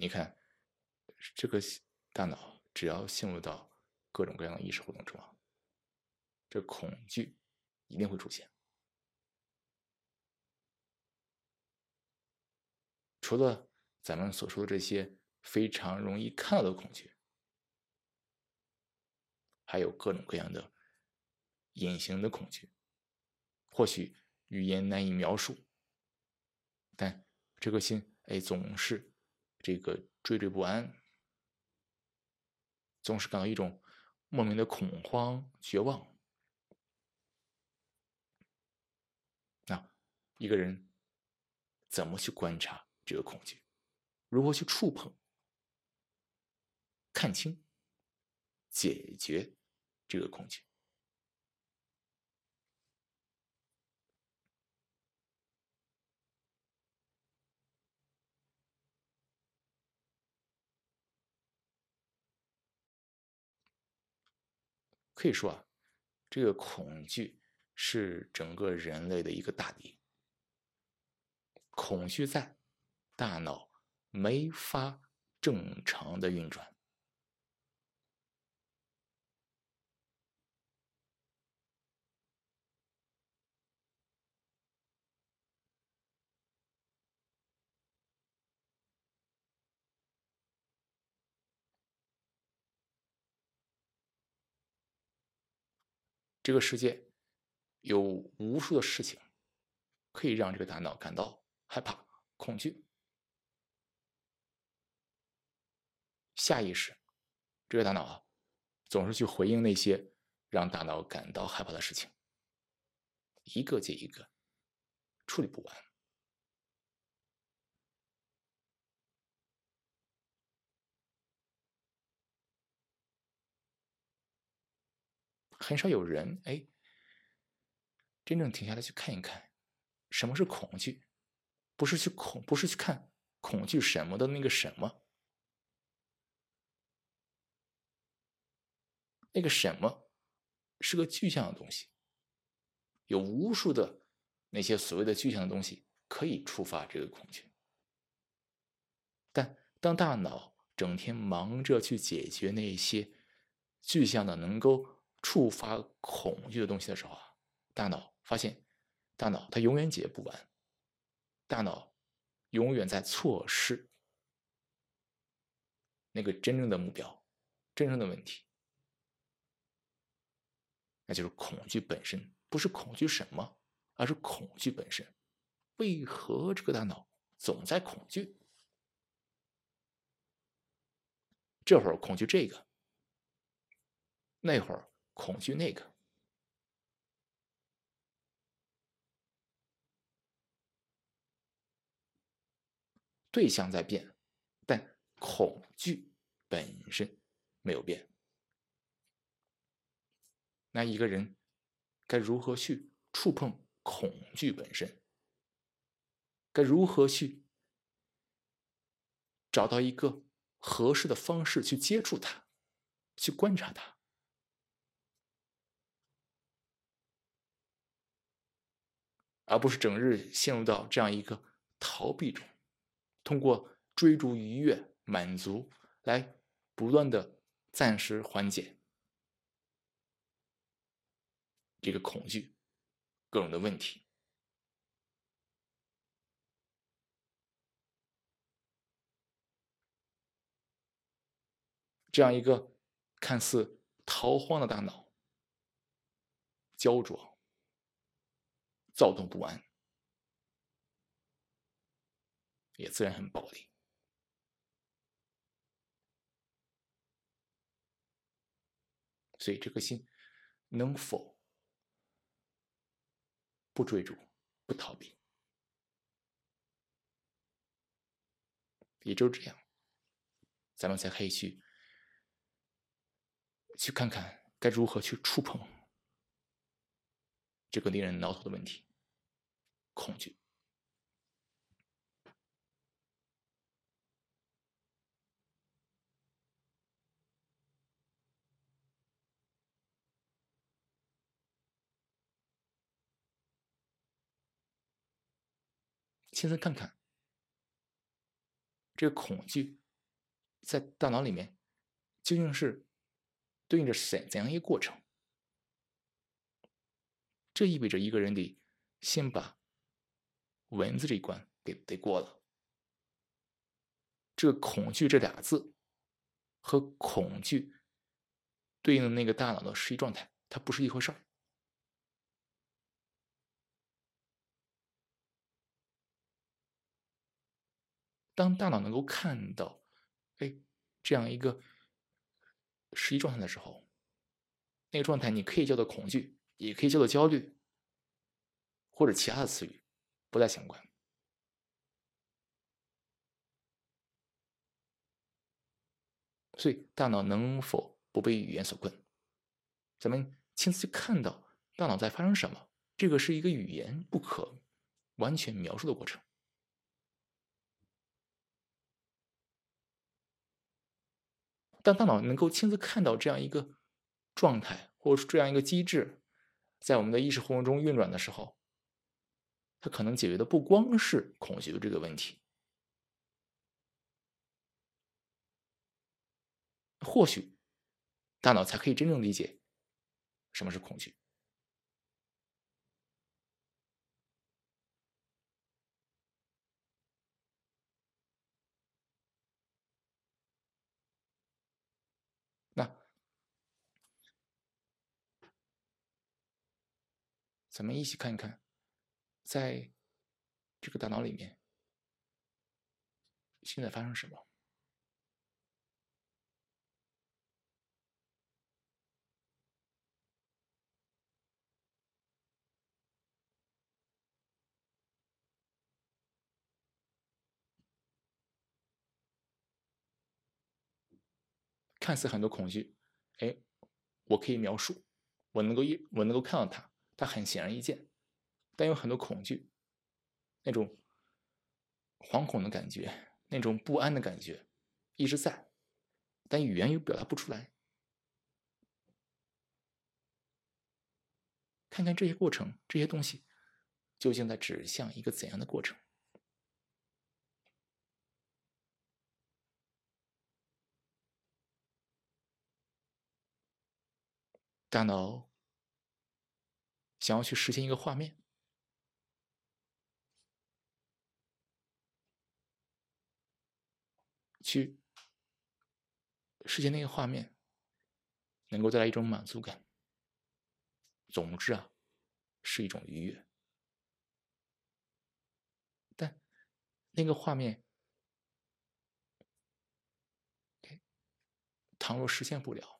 你看，这个大脑只要陷入到各种各样的意识活动中啊，这恐惧一定会出现。除了咱们所说的这些非常容易看到的恐惧，还有各种各样的隐形的恐惧，或许语言难以描述，但这颗心哎总是这个惴惴不安，总是感到一种莫名的恐慌、绝望。那一个人怎么去观察？这个恐惧，如何去触碰、看清、解决这个恐惧？可以说啊，这个恐惧是整个人类的一个大敌。恐惧在。大脑没法正常的运转，这个世界有无数的事情可以让这个大脑感到害怕、恐惧。下意识，这个大脑啊，总是去回应那些让大脑感到害怕的事情，一个接一个，处理不完。很少有人哎，真正停下来去看一看，什么是恐惧？不是去恐，不是去看恐惧什么的那个什么。那个什么是个具象的东西，有无数的那些所谓的具象的东西可以触发这个恐惧，但当大脑整天忙着去解决那些具象的能够触发恐惧的东西的时候啊，大脑发现，大脑它永远解不完，大脑永远在错失那个真正的目标，真正的问题。那就是恐惧本身，不是恐惧什么，而是恐惧本身。为何这个大脑总在恐惧？这会儿恐惧这个，那会儿恐惧那个，对象在变，但恐惧本身没有变。那一个人该如何去触碰恐惧本身？该如何去找到一个合适的方式去接触它，去观察它，而不是整日陷入到这样一个逃避中，通过追逐愉悦、满足来不断的暂时缓解。这个恐惧，各种的问题，这样一个看似逃荒的大脑，焦灼、躁动不安，也自然很暴力。所以，这颗心能否？不追逐，不逃避，也就是这样，咱们才可以去去看看该如何去触碰这个令人挠头的问题——恐惧。亲自看看，这个恐惧在大脑里面究竟是对应着怎怎样一个过程？这意味着一个人得先把文字这一关给得过了。这“恐惧”这俩字和恐惧对应的那个大脑的实际状态，它不是一回事儿。当大脑能够看到，哎，这样一个实际状态的时候，那个状态你可以叫做恐惧，也可以叫做焦虑，或者其他的词语，不再相关。所以，大脑能否不被语言所困？咱们亲自去看到大脑在发生什么，这个是一个语言不可完全描述的过程。当大脑能够亲自看到这样一个状态，或者是这样一个机制，在我们的意识活动中运转的时候，它可能解决的不光是恐惧这个问题，或许大脑才可以真正理解什么是恐惧。那咱们一起看一看，在这个大脑里面，现在发生什么？看似很多恐惧，哎，我可以描述，我能够一，我能够看到它。它很显而易见，但有很多恐惧，那种惶恐的感觉，那种不安的感觉一直在，但语言又表达不出来。看看这些过程，这些东西究竟在指向一个怎样的过程？大脑。想要去实现一个画面，去实现那个画面，能够带来一种满足感。总之啊，是一种愉悦。但那个画面，倘若实现不了。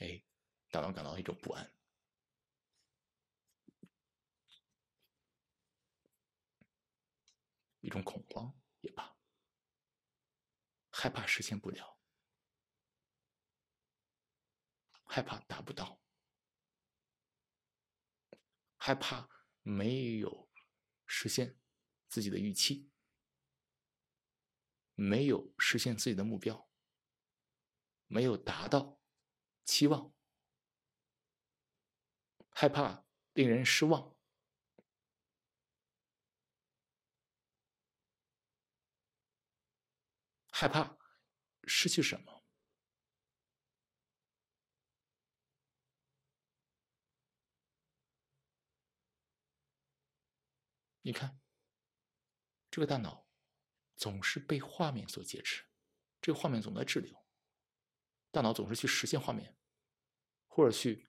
哎，大脑感到一种不安，一种恐慌也罢，害怕实现不了，害怕达不到，害怕没有实现自己的预期，没有实现自己的目标，没有达到。期望，害怕令人失望，害怕失去什么？你看，这个大脑总是被画面所劫持，这个画面总在滞留，大脑总是去实现画面。或者去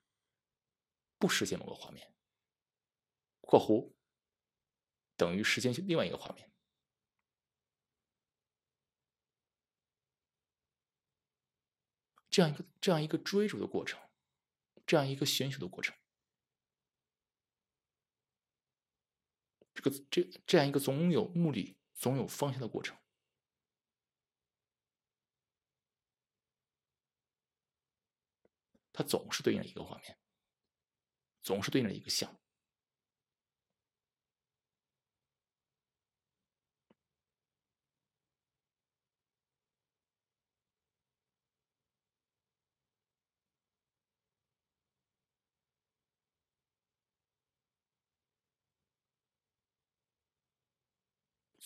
不实现某个画面（括弧等于实现另外一个画面），这样一个这样一个追逐的过程，这样一个寻求的过程，这个这这样一个总有目的、总有方向的过程。它总是对应一个画面，总是对着一个像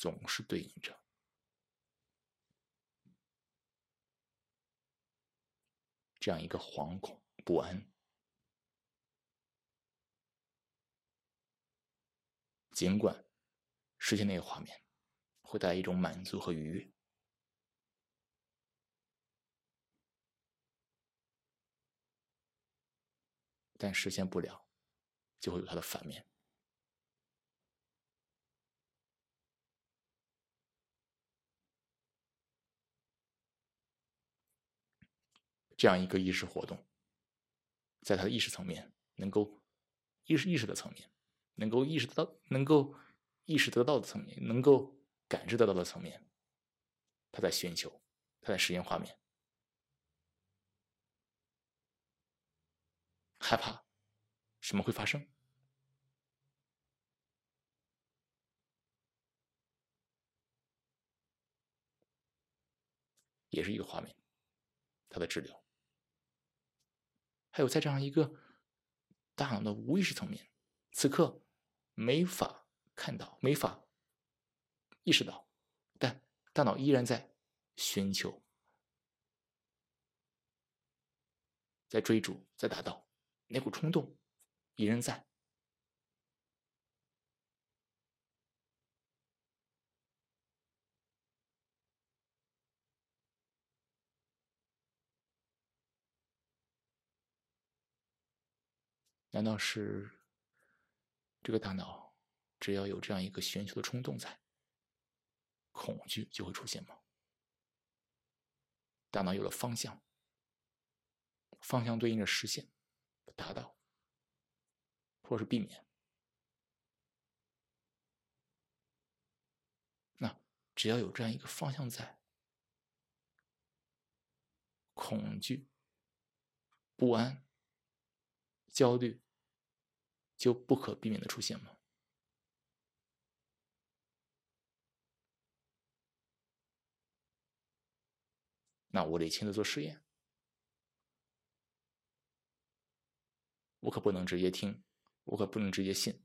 总是对应着这样一个惶恐不安尽管实现那个画面会带来一种满足和愉悦，但实现不了，就会有它的反面。这样一个意识活动，在他的意识层面，能够意识意识的层面。能够意识得到、能够意识得到的层面，能够感知得到的层面，他在寻求，他在实验画面，害怕什么会发生，也是一个画面，它的治疗。还有在这样一个大脑的无意识层面，此刻。没法看到，没法意识到，但大脑依然在寻求，在追逐，在达到，那股冲动依然在。难道是？这个大脑只要有这样一个寻求的冲动在，恐惧就会出现吗？大脑有了方向，方向对应着实现、达到，或是避免。那只要有这样一个方向在，恐惧、不安、焦虑。就不可避免的出现吗？那我得亲自做实验，我可不能直接听，我可不能直接信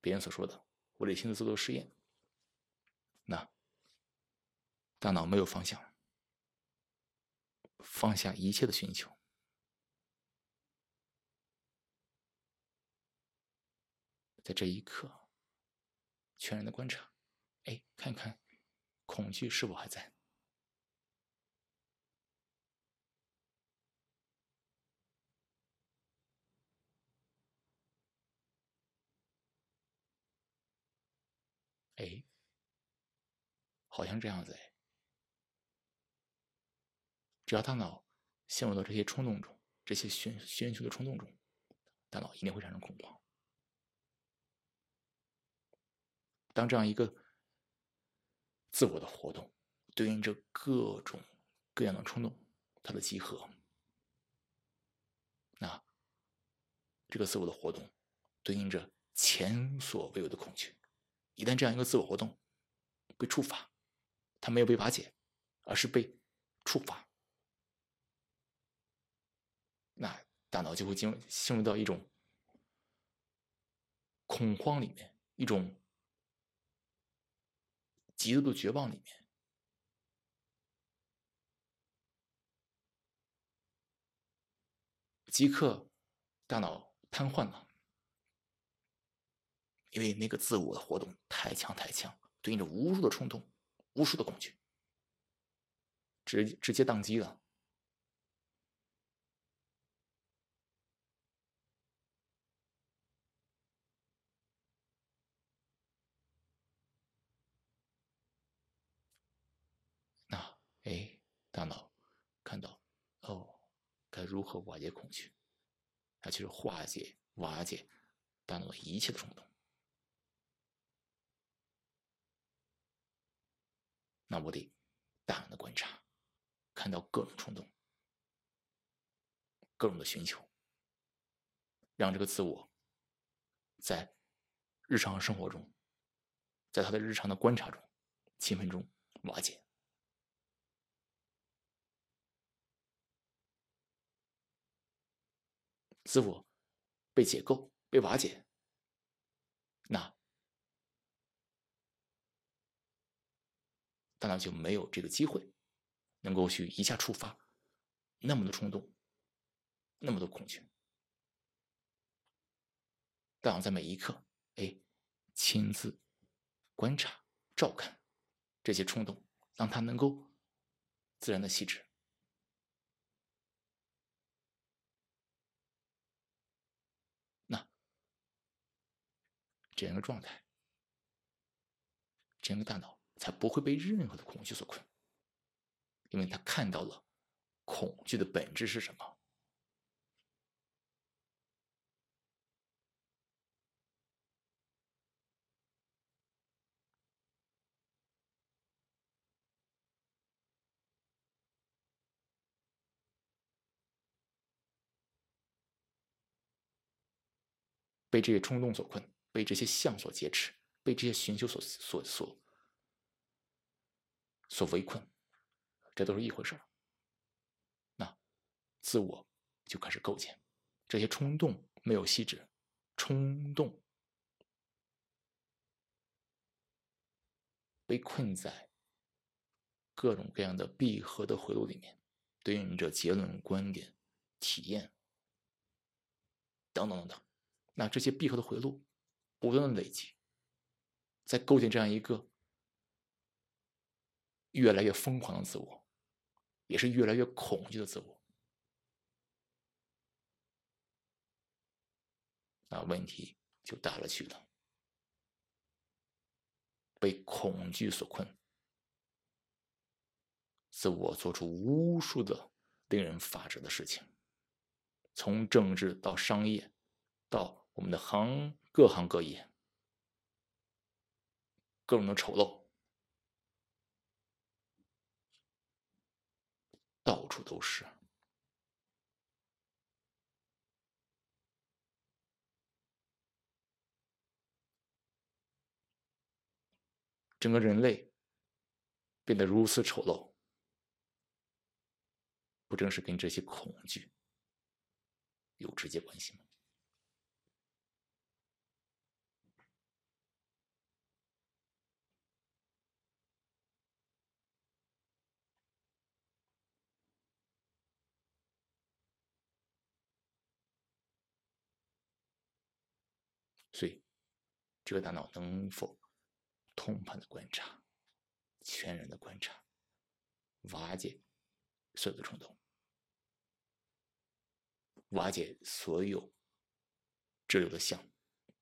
别人所说的，我得亲自做做实验。那大脑没有方向，放下一切的寻求。在这一刻，全然的观察，哎，看看恐惧是否还在？哎，好像这样子哎。只要大脑陷入到这些冲动中，这些寻寻求的冲动中，大脑一定会产生恐慌。当这样一个自我的活动对应着各种各样的冲动，它的集合，那这个自我的活动对应着前所未有的恐惧。一旦这样一个自我活动被触发，它没有被瓦解，而是被触发，那大脑就会进入陷入到一种恐慌里面，一种。极度的绝望里面，即刻大脑瘫痪了，因为那个自我的活动太强太强，对应着无数的冲动，无数的恐惧，直直接宕机了。哎，大脑看到哦，该如何瓦解恐惧？那就是化解、瓦解大脑的一切的冲动。那我得大量的观察，看到各种冲动，各种的寻求，让这个自我在日常生活中，在他的日常的观察中、勤奋中瓦解。自我被解构、被瓦解，那大脑就没有这个机会能够去一下触发那么多冲动，那么多恐惧。大脑在每一刻，哎，亲自观察、照看这些冲动，让它能够自然的细致。那这样一个状态，这样一个大脑才不会被任何的恐惧所困，因为他看到了恐惧的本质是什么。被这些冲动所困，被这些相所劫持，被这些寻求所所所所围困，这都是一回事儿。那自我就开始构建，这些冲动没有细致，冲动被困在各种各样的闭合的回路里面，对应着结论、观点、体验等等等等。那这些闭合的回路不断的累积，在构建这样一个越来越疯狂的自我，也是越来越恐惧的自我。那问题就大了去了，被恐惧所困，自我做出无数的令人发指的事情，从政治到商业，到。我们的行各行各业，各种的丑陋，到处都是。整个人类变得如此丑陋，不正是跟这些恐惧有直接关系吗？所以，这个大脑能否通盘的观察、全然的观察、瓦解所有的冲动、瓦解所有滞留的相、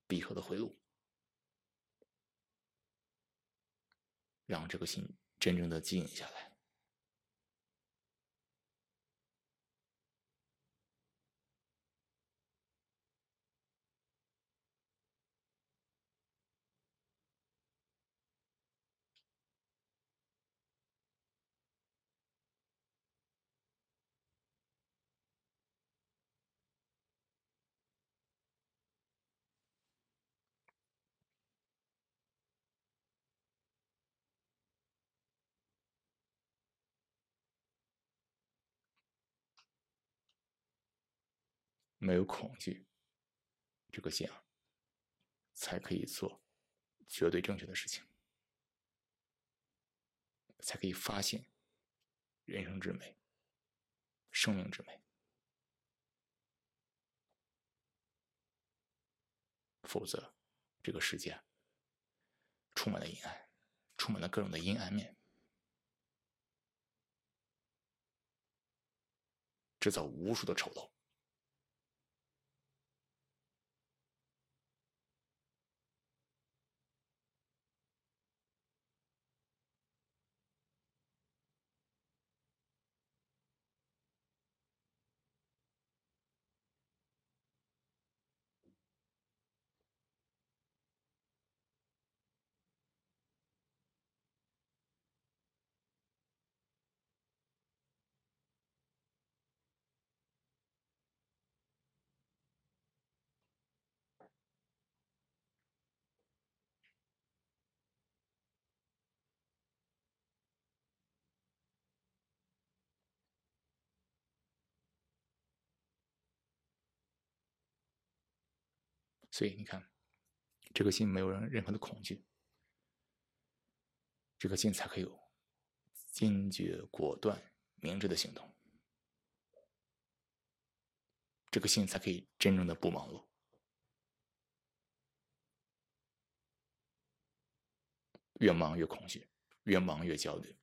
闭合的回路，让这个心真正的静下来？没有恐惧，这个心啊，才可以做绝对正确的事情，才可以发现人生之美、生命之美。否则，这个世界充满了阴暗，充满了各种的阴暗面，制造无数的丑陋。所以你看，这颗心没有任任何的恐惧，这颗心才可以有坚决、果断、明智的行动，这个心才可以真正的不忙碌。越忙越恐惧，越忙越焦虑。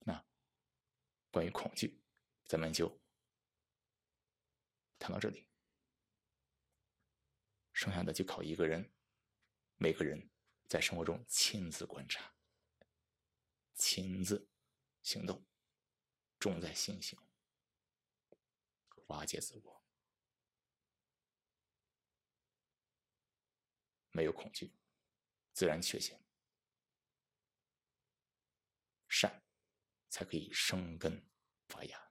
那关于恐惧，咱们就谈到这里，剩下的就靠一个人。每个人在生活中亲自观察、亲自行动，重在心，瓦解自我，没有恐惧，自然确信，善才可以生根发芽。